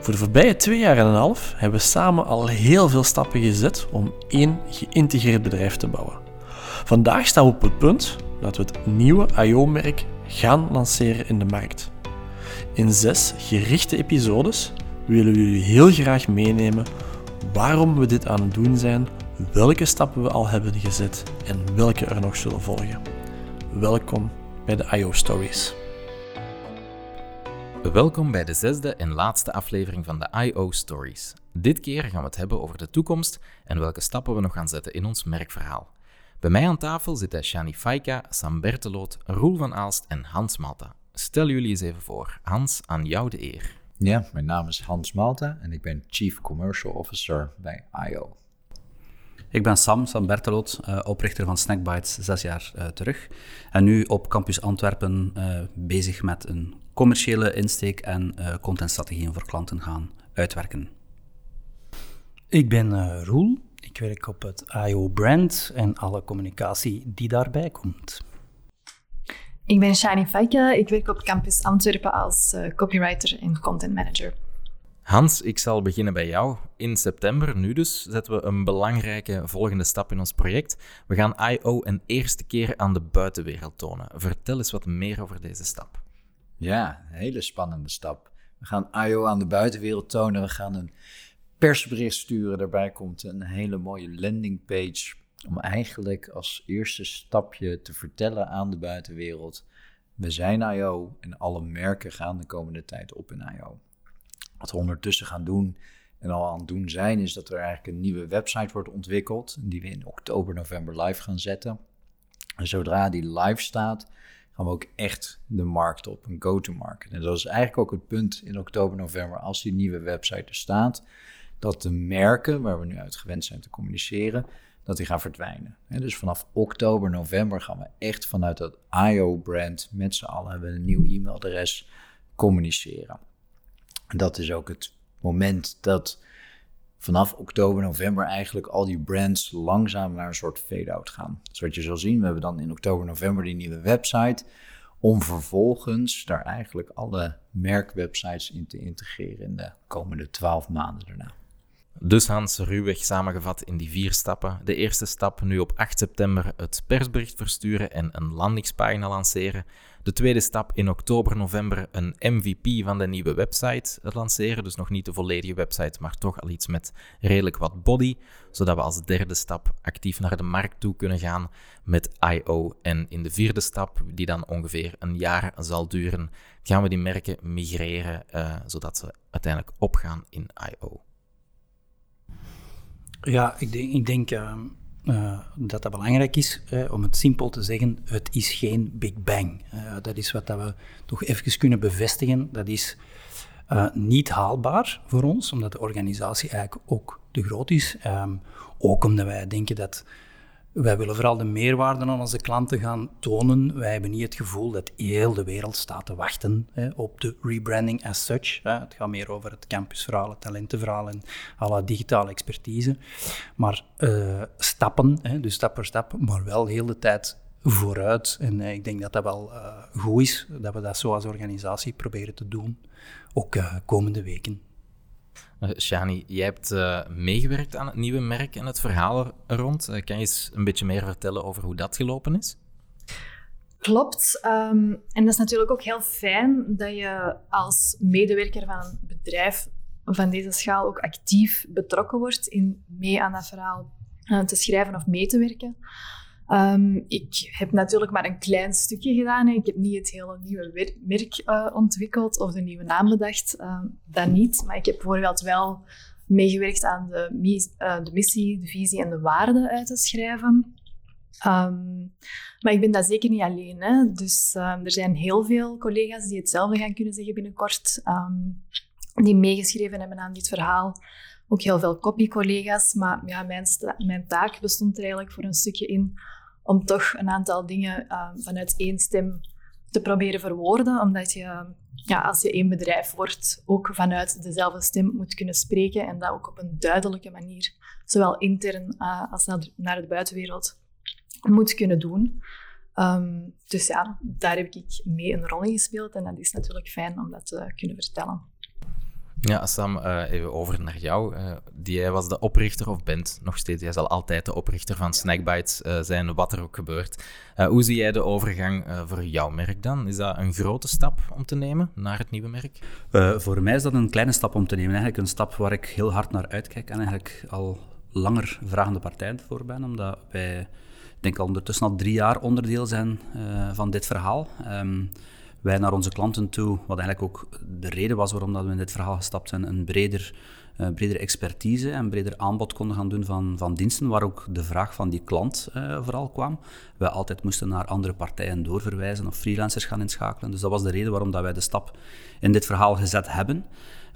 Voor de voorbije twee jaar en een half hebben we samen al heel veel stappen gezet om één geïntegreerd bedrijf te bouwen. Vandaag staan we op het punt dat we het nieuwe IO-merk gaan lanceren in de markt. In zes gerichte episodes willen we jullie heel graag meenemen waarom we dit aan het doen zijn, welke stappen we al hebben gezet en welke er nog zullen volgen. Welkom bij de IO Stories. Welkom bij de zesde en laatste aflevering van de I.O. Stories. Dit keer gaan we het hebben over de toekomst en welke stappen we nog gaan zetten in ons merkverhaal. Bij mij aan tafel zitten Shani Faika, Sam Berteloot, Roel van Aalst en Hans Malta. Stel jullie eens even voor. Hans, aan jou de eer. Ja, mijn naam is Hans Malta en ik ben Chief Commercial Officer bij I.O. Ik ben Sam, Sam Berteloot, uh, oprichter van Snackbites zes jaar uh, terug. En nu op Campus Antwerpen uh, bezig met een commerciële insteek en contentstrategieën voor klanten gaan uitwerken. Ik ben Roel. Ik werk op het IO brand en alle communicatie die daarbij komt. Ik ben Shani Faika. Ik werk op Campus Antwerpen als copywriter en content manager. Hans, ik zal beginnen bij jou. In september, nu dus, zetten we een belangrijke volgende stap in ons project. We gaan I.O. een eerste keer aan de buitenwereld tonen. Vertel eens wat meer over deze stap. Ja, een hele spannende stap. We gaan I.O. aan de buitenwereld tonen. We gaan een persbericht sturen. Daarbij komt een hele mooie landingpage om eigenlijk als eerste stapje te vertellen aan de buitenwereld. We zijn I.O. en alle merken gaan de komende tijd op in I.O. Wat we ondertussen gaan doen en al aan het doen zijn, is dat er eigenlijk een nieuwe website wordt ontwikkeld. Die we in oktober, november live gaan zetten. En zodra die live staat, gaan we ook echt de markt op, een go-to-market. En dat is eigenlijk ook het punt in oktober, november, als die nieuwe website er staat, dat de merken waar we nu uit gewend zijn te communiceren, dat die gaan verdwijnen. En dus vanaf oktober, november gaan we echt vanuit dat IO-brand met z'n allen hebben een nieuw e-mailadres communiceren. En dat is ook het moment dat vanaf oktober, november eigenlijk al die brands langzaam naar een soort fade-out gaan. Dus wat je zal zien, we hebben dan in oktober, november die nieuwe website. Om vervolgens daar eigenlijk alle merkwebsites in te integreren in de komende twaalf maanden daarna. Dus Hans, ruwweg samengevat in die vier stappen. De eerste stap nu op 8 september het persbericht versturen en een landingspagina lanceren. De tweede stap in oktober, november een MVP van de nieuwe website lanceren. Dus nog niet de volledige website, maar toch al iets met redelijk wat body. Zodat we als derde stap actief naar de markt toe kunnen gaan met I.O. En in de vierde stap, die dan ongeveer een jaar zal duren, gaan we die merken migreren, uh, zodat ze uiteindelijk opgaan in I.O. Ja, ik denk, ik denk uh, uh, dat dat belangrijk is. Om het simpel te zeggen, het is geen Big Bang. Uh, dat is wat dat we toch even kunnen bevestigen. Dat is niet haalbaar voor ons, omdat de organisatie eigenlijk ook te groot is. Um, ook omdat wij denken dat wij willen vooral de meerwaarde aan onze klanten gaan tonen. Wij hebben niet het gevoel dat heel de wereld staat te wachten hè, op de rebranding as such. Hè. Het gaat meer over het campusverhaal, het talentenverhaal en alle digitale expertise. Maar uh, stappen, hè, dus stap voor stap, maar wel heel de tijd vooruit. En uh, ik denk dat dat wel uh, goed is, dat we dat zo als organisatie proberen te doen, ook komende weken. Uh, Shani, jij hebt uh, meegewerkt aan het nieuwe merk en het verhaal er rond. Uh, kan je eens een beetje meer vertellen over hoe dat gelopen is? Klopt. Um, en dat is natuurlijk ook heel fijn dat je als medewerker van een bedrijf van deze schaal ook actief betrokken wordt in mee aan dat verhaal te schrijven of mee te werken. Um, ik heb natuurlijk maar een klein stukje gedaan. Ik heb niet het hele nieuwe merk uh, ontwikkeld of de nieuwe naam bedacht. Uh, dat niet. Maar ik heb bijvoorbeeld wel meegewerkt aan de, uh, de, missie, de visie en de waarden uit te schrijven. Um, maar ik ben dat zeker niet alleen. Hè. Dus er zijn heel veel collega's die hetzelfde gaan kunnen zeggen binnenkort. Die meegeschreven hebben aan dit verhaal. Ook heel veel copy-collega's. Maar ja, mijn, mijn taak bestond er eigenlijk voor een stukje in om toch een aantal dingen uh, vanuit één stem te proberen verwoorden. Omdat je, ja, als je één bedrijf wordt, ook vanuit dezelfde stem moet kunnen spreken en dat ook op een duidelijke manier, zowel intern uh, als naar de, buitenwereld, moet kunnen doen. Um, dus ja, daar heb ik mee een rol in gespeeld en dat is natuurlijk fijn om dat te kunnen vertellen. Ja, Sam, uh, even over naar jou. Uh, jij was de oprichter, of bent nog steeds, jij zal altijd de oprichter van Snackbites uh, zijn, wat er ook gebeurt. hoe zie jij de overgang voor jouw merk dan? Is dat een grote stap om te nemen naar het nieuwe merk? voor mij is dat een kleine stap om te nemen. Eigenlijk een stap waar ik heel hard naar uitkijk en eigenlijk al langer vragende partij voor ben, omdat wij, ik denk al ondertussen al drie jaar onderdeel zijn van dit verhaal. Um, wij naar onze klanten toe, wat eigenlijk ook de reden was waarom dat we in dit verhaal gestapt zijn, een breder, uh, breder expertise en breder aanbod konden gaan doen van, van diensten, waar ook de vraag van die klant uh, vooral kwam. Wij altijd moesten naar andere partijen doorverwijzen of freelancers gaan inschakelen. Dus dat was de reden waarom dat wij de stap in dit verhaal gezet hebben.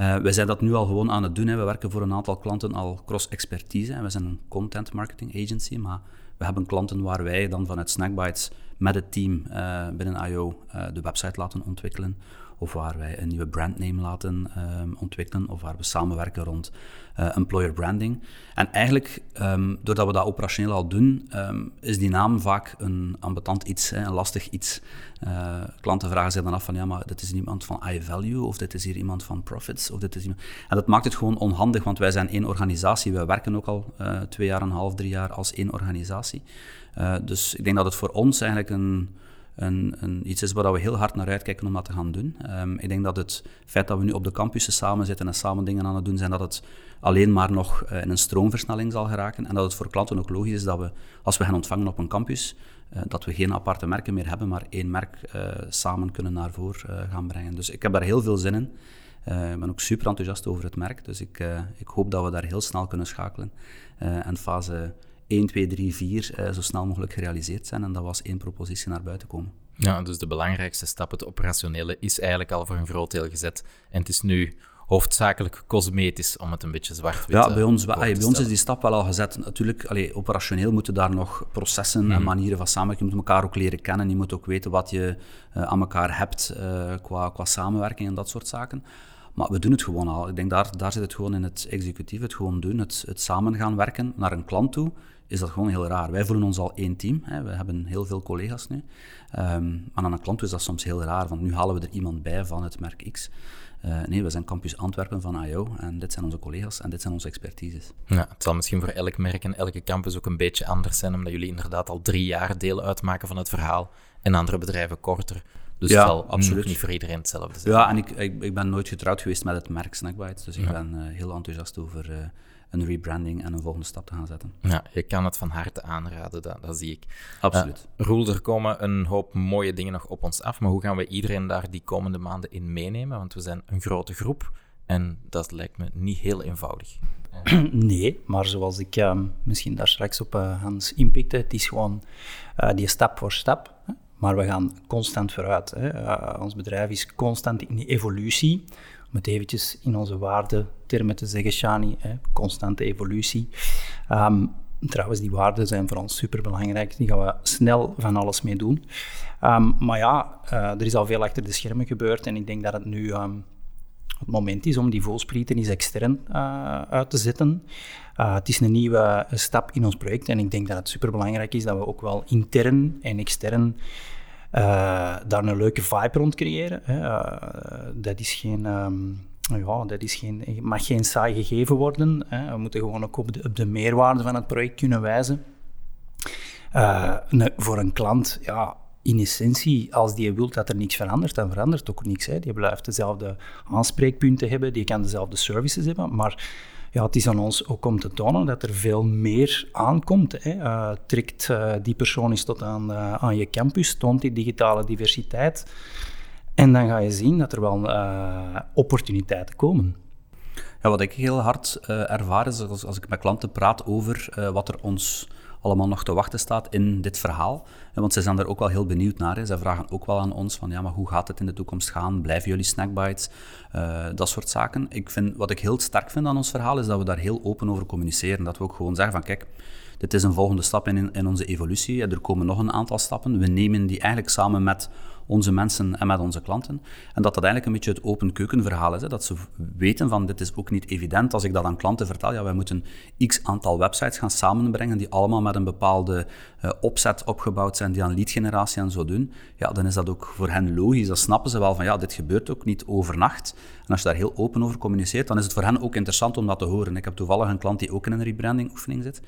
Uh, wij zijn dat nu al gewoon aan het doen. Hè. We werken voor een aantal klanten al cross-expertise. We zijn een content marketing agency, maar we hebben klanten waar wij dan vanuit Snackbites met het team uh, binnen IO uh, de website laten ontwikkelen. Of waar wij een nieuwe brandname laten um, ontwikkelen. Of waar we samenwerken rond uh, employer branding. En eigenlijk, um, doordat we dat operationeel al doen, um, is die naam vaak een ambetant iets, een lastig iets. klanten vragen zich dan af van, ja, maar dit is iemand van iValue, of dit is hier iemand van Profits, of dit is iemand... En dat maakt het gewoon onhandig, want wij zijn één organisatie. We werken ook al twee jaar en een half, drie jaar als één organisatie. Uh, dus ik denk dat het voor ons eigenlijk een, een, een, iets is waar we heel hard naar uitkijken om dat te gaan doen. Um, ik denk dat het feit dat we nu op de campussen samen zitten en samen dingen aan het doen zijn, dat het alleen maar nog uh, in een stroomversnelling zal geraken. En dat het voor klanten ook logisch is dat we, als we hen ontvangen op een campus, uh, dat we geen aparte merken meer hebben, maar één merk samen kunnen naar voren gaan brengen. Dus ik heb daar heel veel zin in. ik ben ook super enthousiast over het merk, dus ik, ik hoop dat we daar heel snel kunnen schakelen. en fase 1, 2, 3, 4 zo snel mogelijk gerealiseerd zijn. En dat was één propositie naar buiten komen. Ja, dus de belangrijkste stap, het operationele, is eigenlijk al voor een groot deel gezet. En het is nu hoofdzakelijk cosmetisch, om het een beetje zwart-wit Ja, bij ons, bij, bij ons is die stap wel al gezet. Natuurlijk, allee, operationeel moeten daar nog processen en mhm. manieren van samenwerken. Je moet elkaar ook leren kennen. Je moet ook weten wat je uh, aan elkaar hebt uh, qua, qua samenwerking en dat soort zaken. Maar we doen het gewoon al. Ik denk daar, daar zit het gewoon in het executief, het gewoon doen, het, het samen gaan werken naar een klant toe is dat gewoon heel raar. Wij voelen ons al één team. Hè. We hebben heel veel collega's nu. Um, maar aan een klant is dat soms heel raar, want nu halen we er iemand bij van het merk X. Uh, nee, we zijn Campus Antwerpen van IO en dit zijn onze collega's en dit zijn onze expertises. Ja, het zal misschien voor elk merk en elke campus ook een beetje anders zijn, omdat jullie inderdaad al drie jaar deel uitmaken van het verhaal en andere bedrijven korter. Dus ja, het zal absoluut. niet voor iedereen hetzelfde zijn. Ja, en ik, ik, ik ben nooit getrouwd geweest met het merk Snackbites, dus ik ben uh, heel enthousiast over... Uh, een rebranding en een volgende stap te gaan zetten. Ja, je kan het van harte aanraden, dat, dat zie ik. Absoluut. Uh, Roel, er komen een hoop mooie dingen nog op ons af, maar hoe gaan we iedereen daar die komende maanden in meenemen? Want we zijn een grote groep en dat lijkt me niet heel eenvoudig. Nee, maar zoals ik uh, misschien daar straks op uh, Hans inpikte, het is gewoon uh, die stap voor stap. Hè? Maar we gaan constant vooruit. Hè? ons bedrijf is constant in evolutie om het eventjes in onze waardetermen te zeggen, Shani, hè, constante evolutie. Um, trouwens, die waarden zijn voor ons superbelangrijk. Die gaan we snel van alles mee doen. Um, maar ja, uh, er is al veel achter de schermen gebeurd en ik denk dat het nu um, het moment is om die volsprieten eens extern uh, uit te zetten. Uh, het is een nieuwe stap in ons project en ik denk dat het superbelangrijk is dat we ook wel intern en extern uh, daar een leuke vibe rond creëren. Hè. Dat is geen... Um, ja, dat is geen, mag geen saai gegeven worden. Hè. We moeten gewoon ook op de, op de meerwaarde van het project kunnen wijzen. Voor een klant, ja, in essentie, als die wil dat er niks verandert, dan verandert ook niks. Hè. Die blijft dezelfde aanspreekpunten hebben, die kan dezelfde services hebben, maar ja, het is aan ons ook om te tonen dat er veel meer aankomt. Hè. Uh, trekt uh, die persoon eens tot aan, uh, aan je campus, toont die digitale diversiteit. En dan ga je zien dat er wel opportuniteiten komen. Ja, wat ik heel hard ervaar is als, als, ik met klanten praat over wat er ons allemaal nog te wachten staat in dit verhaal. Want zij zijn daar ook wel heel benieuwd naar. Hè. Zij vragen ook wel aan ons van, ja, maar hoe gaat het in de toekomst gaan? Blijven jullie snackbites? Uh, dat soort zaken. Ik vind, wat ik heel sterk vind aan ons verhaal, is dat we daar heel open over communiceren. Dat we ook gewoon zeggen van, kijk, dit is een volgende stap in, in onze evolutie. Er komen nog een aantal stappen. We nemen die eigenlijk samen met onze mensen en met onze klanten. En dat dat eigenlijk een beetje het open keukenverhaal is. Hè? Dat ze weten van, dit is ook niet evident als ik dat aan klanten vertel. Ja, wij moeten x aantal websites gaan samenbrengen die allemaal met een bepaalde uh, opzet opgebouwd zijn, die aan leadgeneratie en zo doen. Ja, dan is dat ook voor hen logisch. Dan snappen ze wel van, ja, dit gebeurt ook niet overnacht. En als je daar heel open over communiceert, dan is het voor hen ook interessant om dat te horen. Ik heb toevallig een klant die ook in een rebranding oefening zit.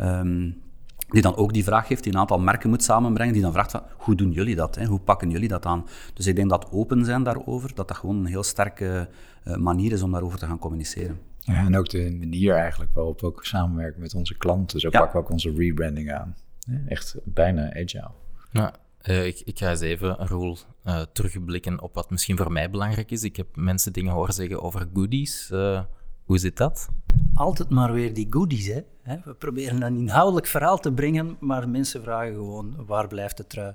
Um, die dan ook die vraag heeft, die een aantal merken moet samenbrengen, die dan vraagt van, hoe doen jullie dat? Hè? Hoe pakken jullie dat aan? Dus ik denk dat open zijn daarover, dat dat gewoon een heel sterke uh, manier is om daarover te gaan communiceren. Ja, en ook de manier eigenlijk waarop we ook samenwerken met onze klanten. Zo ja. pakken we ook onze rebranding aan. Echt bijna agile. Ja, uh, ik, ik, ga eens even, een rol uh, terugblikken op wat misschien voor mij belangrijk is. Ik heb mensen dingen horen zeggen over goodies. Hoe zit dat? altijd maar weer die goodies. Hè? We proberen een inhoudelijk verhaal te brengen, maar mensen vragen gewoon, waar blijft de trui?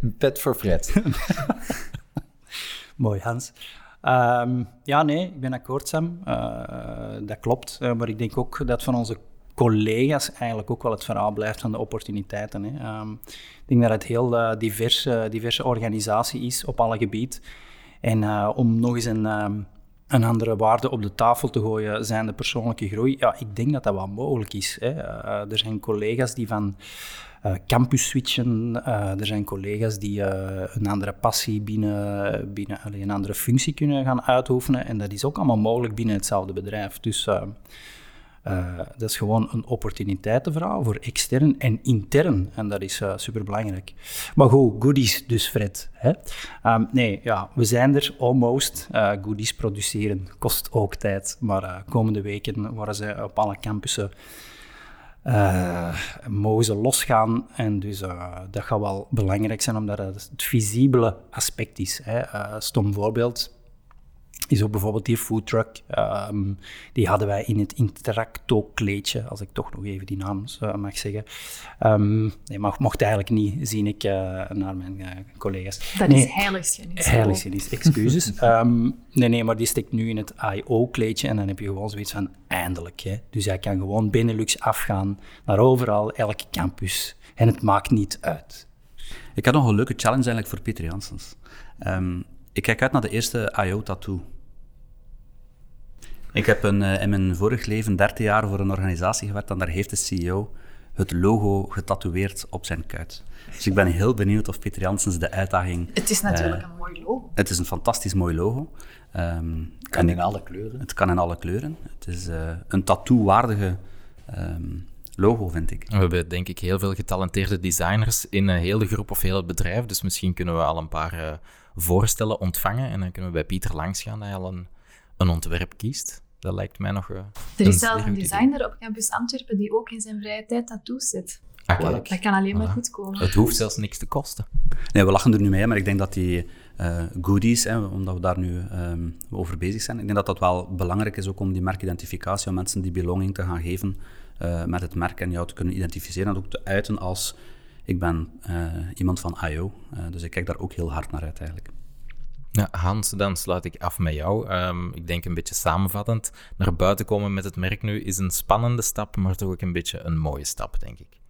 een pet voor Fred. Mooi, Hans. Um, ja, nee, ik ben akkoord, Sam. Uh, dat klopt. Uh, maar ik denk ook dat van onze collega's eigenlijk ook wel het verhaal blijft van de opportuniteiten. Hè. Um, ik denk dat het heel uh, diverse, diverse organisatie is op alle gebieden. En om nog eens een... Um, een andere waarde op de tafel te gooien, zijn de persoonlijke groei. Ja, ik denk dat dat wel mogelijk is. Hè. Uh, er zijn collega's die van uh, campus switchen, uh, er zijn collega's die een andere passie binnen, binnen een andere functie kunnen gaan uitoefenen. En dat is ook allemaal mogelijk binnen hetzelfde bedrijf. Dus uh, dat is gewoon een opportuniteitenverhaal voor extern en intern. En dat is uh, eh, super belangrijk. Maar goed, goodies dus, Fred. Hè? Um, nee, ja, we zijn er almost. Uh, goodies produceren kost ook tijd. Maar komende weken worden ze op alle campussen mogen losgaan. En dus dat gaat wel belangrijk zijn, omdat het het visibele aspect is. Hè? stom voorbeeld is ook bijvoorbeeld die foodtruck. Um, die hadden wij in het Interacto-kleedje, als ik toch nog even die naam mag zeggen. Um, nee, mag, mocht eigenlijk niet, zie ik uh, naar mijn uh, collega's. Dat nee, is heiligschennis. Heiligschennis, excuses. um, nee, nee, maar die stikt nu in het I.O.-kleedje en dan heb je gewoon zoiets van eindelijk. Hè. Dus jij kan gewoon Benelux afgaan naar overal, elke campus. En het maakt niet uit. Ik had nog een leuke challenge eigenlijk voor Pieter Janssens. ik kijk uit naar de eerste I.O.-tattoo. Ik heb een, uh, in mijn vorig leven 13 jaar voor een organisatie gewerkt en daar heeft de CEO het logo getatoeëerd op zijn kuit. Dus ik ben heel benieuwd of Peter Janssens de uitdaging... Het is natuurlijk uh, een mooi logo. Het is een fantastisch mooi logo. Um, het kan in alle kleuren. Het kan in alle kleuren. Het is uh, een tattoo-waardige um, logo, vind ik. We hebben denk ik heel veel getalenteerde designers in een hele groep of heel het bedrijf. Dus misschien kunnen we al een paar voorstellen ontvangen. En dan kunnen we bij Pieter langsgaan dat hij al een, een ontwerp kiest. Dat lijkt mij nog... Uh, er is zelfs een designer op campus Antwerpen die ook in zijn vrije tijd tattoos zet. Ah. Dat kan alleen maar goed komen. Het hoeft zelfs niks te kosten. Nee, we lachen er nu mee, maar ik denk dat die uh, goodies, hè, omdat we daar nu um, over bezig zijn, ik denk dat dat wel belangrijk is ook om die merkidentificatie, om mensen die belonging te gaan geven uh, met het merk en jou te kunnen identificeren en ook te uiten als ik ben iemand van IO. dus ik kijk daar ook heel hard naar uit eigenlijk. Ja, Hans, dan sluit ik af met jou. Um, ik denk een beetje samenvattend. Naar buiten komen met het merk nu is een spannende stap, maar toch ook een beetje een mooie stap, denk ik.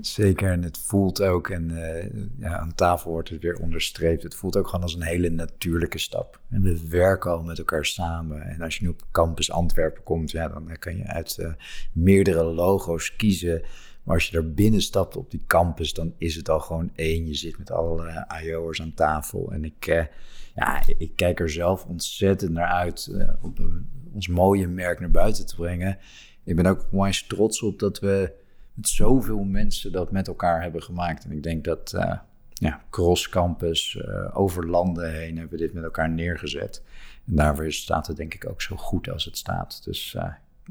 Zeker, en het voelt ook, en uh, ja, aan tafel wordt het weer onderstreept, het voelt ook gewoon als een hele natuurlijke stap. En we werken al met elkaar samen. En als je nu op campus Antwerpen komt, ja, dan kan je uit uh, meerdere logo's kiezen. Maar als je daar binnen stapt op die campus, dan is het al gewoon één. Je zit met alle IO'ers aan tafel. En ik, uh, ja, ik kijk er zelf ontzettend naar uit uh, om ons mooie merk naar buiten te brengen. Ik ben ook onwijs trots op dat we met zoveel mensen dat met elkaar hebben gemaakt. En ik denk dat uh, ja, cross campus, uh, over landen heen hebben we dit met elkaar neergezet. En daarvoor staat het denk ik ook zo goed als het staat. Dus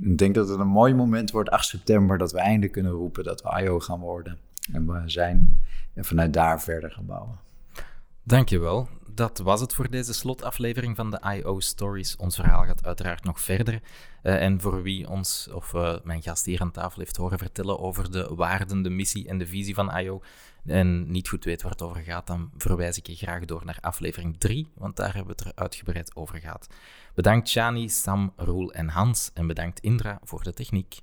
ik denk dat het een mooi moment wordt, 8 september, dat we eindelijk kunnen roepen dat we IO gaan worden. En we zijn en vanuit daar verder gaan bouwen. Dankjewel dat was het voor deze slotaflevering van de I.O. Stories. Ons verhaal gaat uiteraard nog verder. Uh, en voor wie ons, of uh, mijn gast hier aan tafel heeft horen vertellen over de waarden, de missie en de visie van I.O. en niet goed weet waar het over gaat, dan verwijs ik je graag door naar aflevering 3, want daar hebben we het er uitgebreid over gehad. Bedankt Shani, Sam, Roel en Hans en bedankt Indra voor de techniek.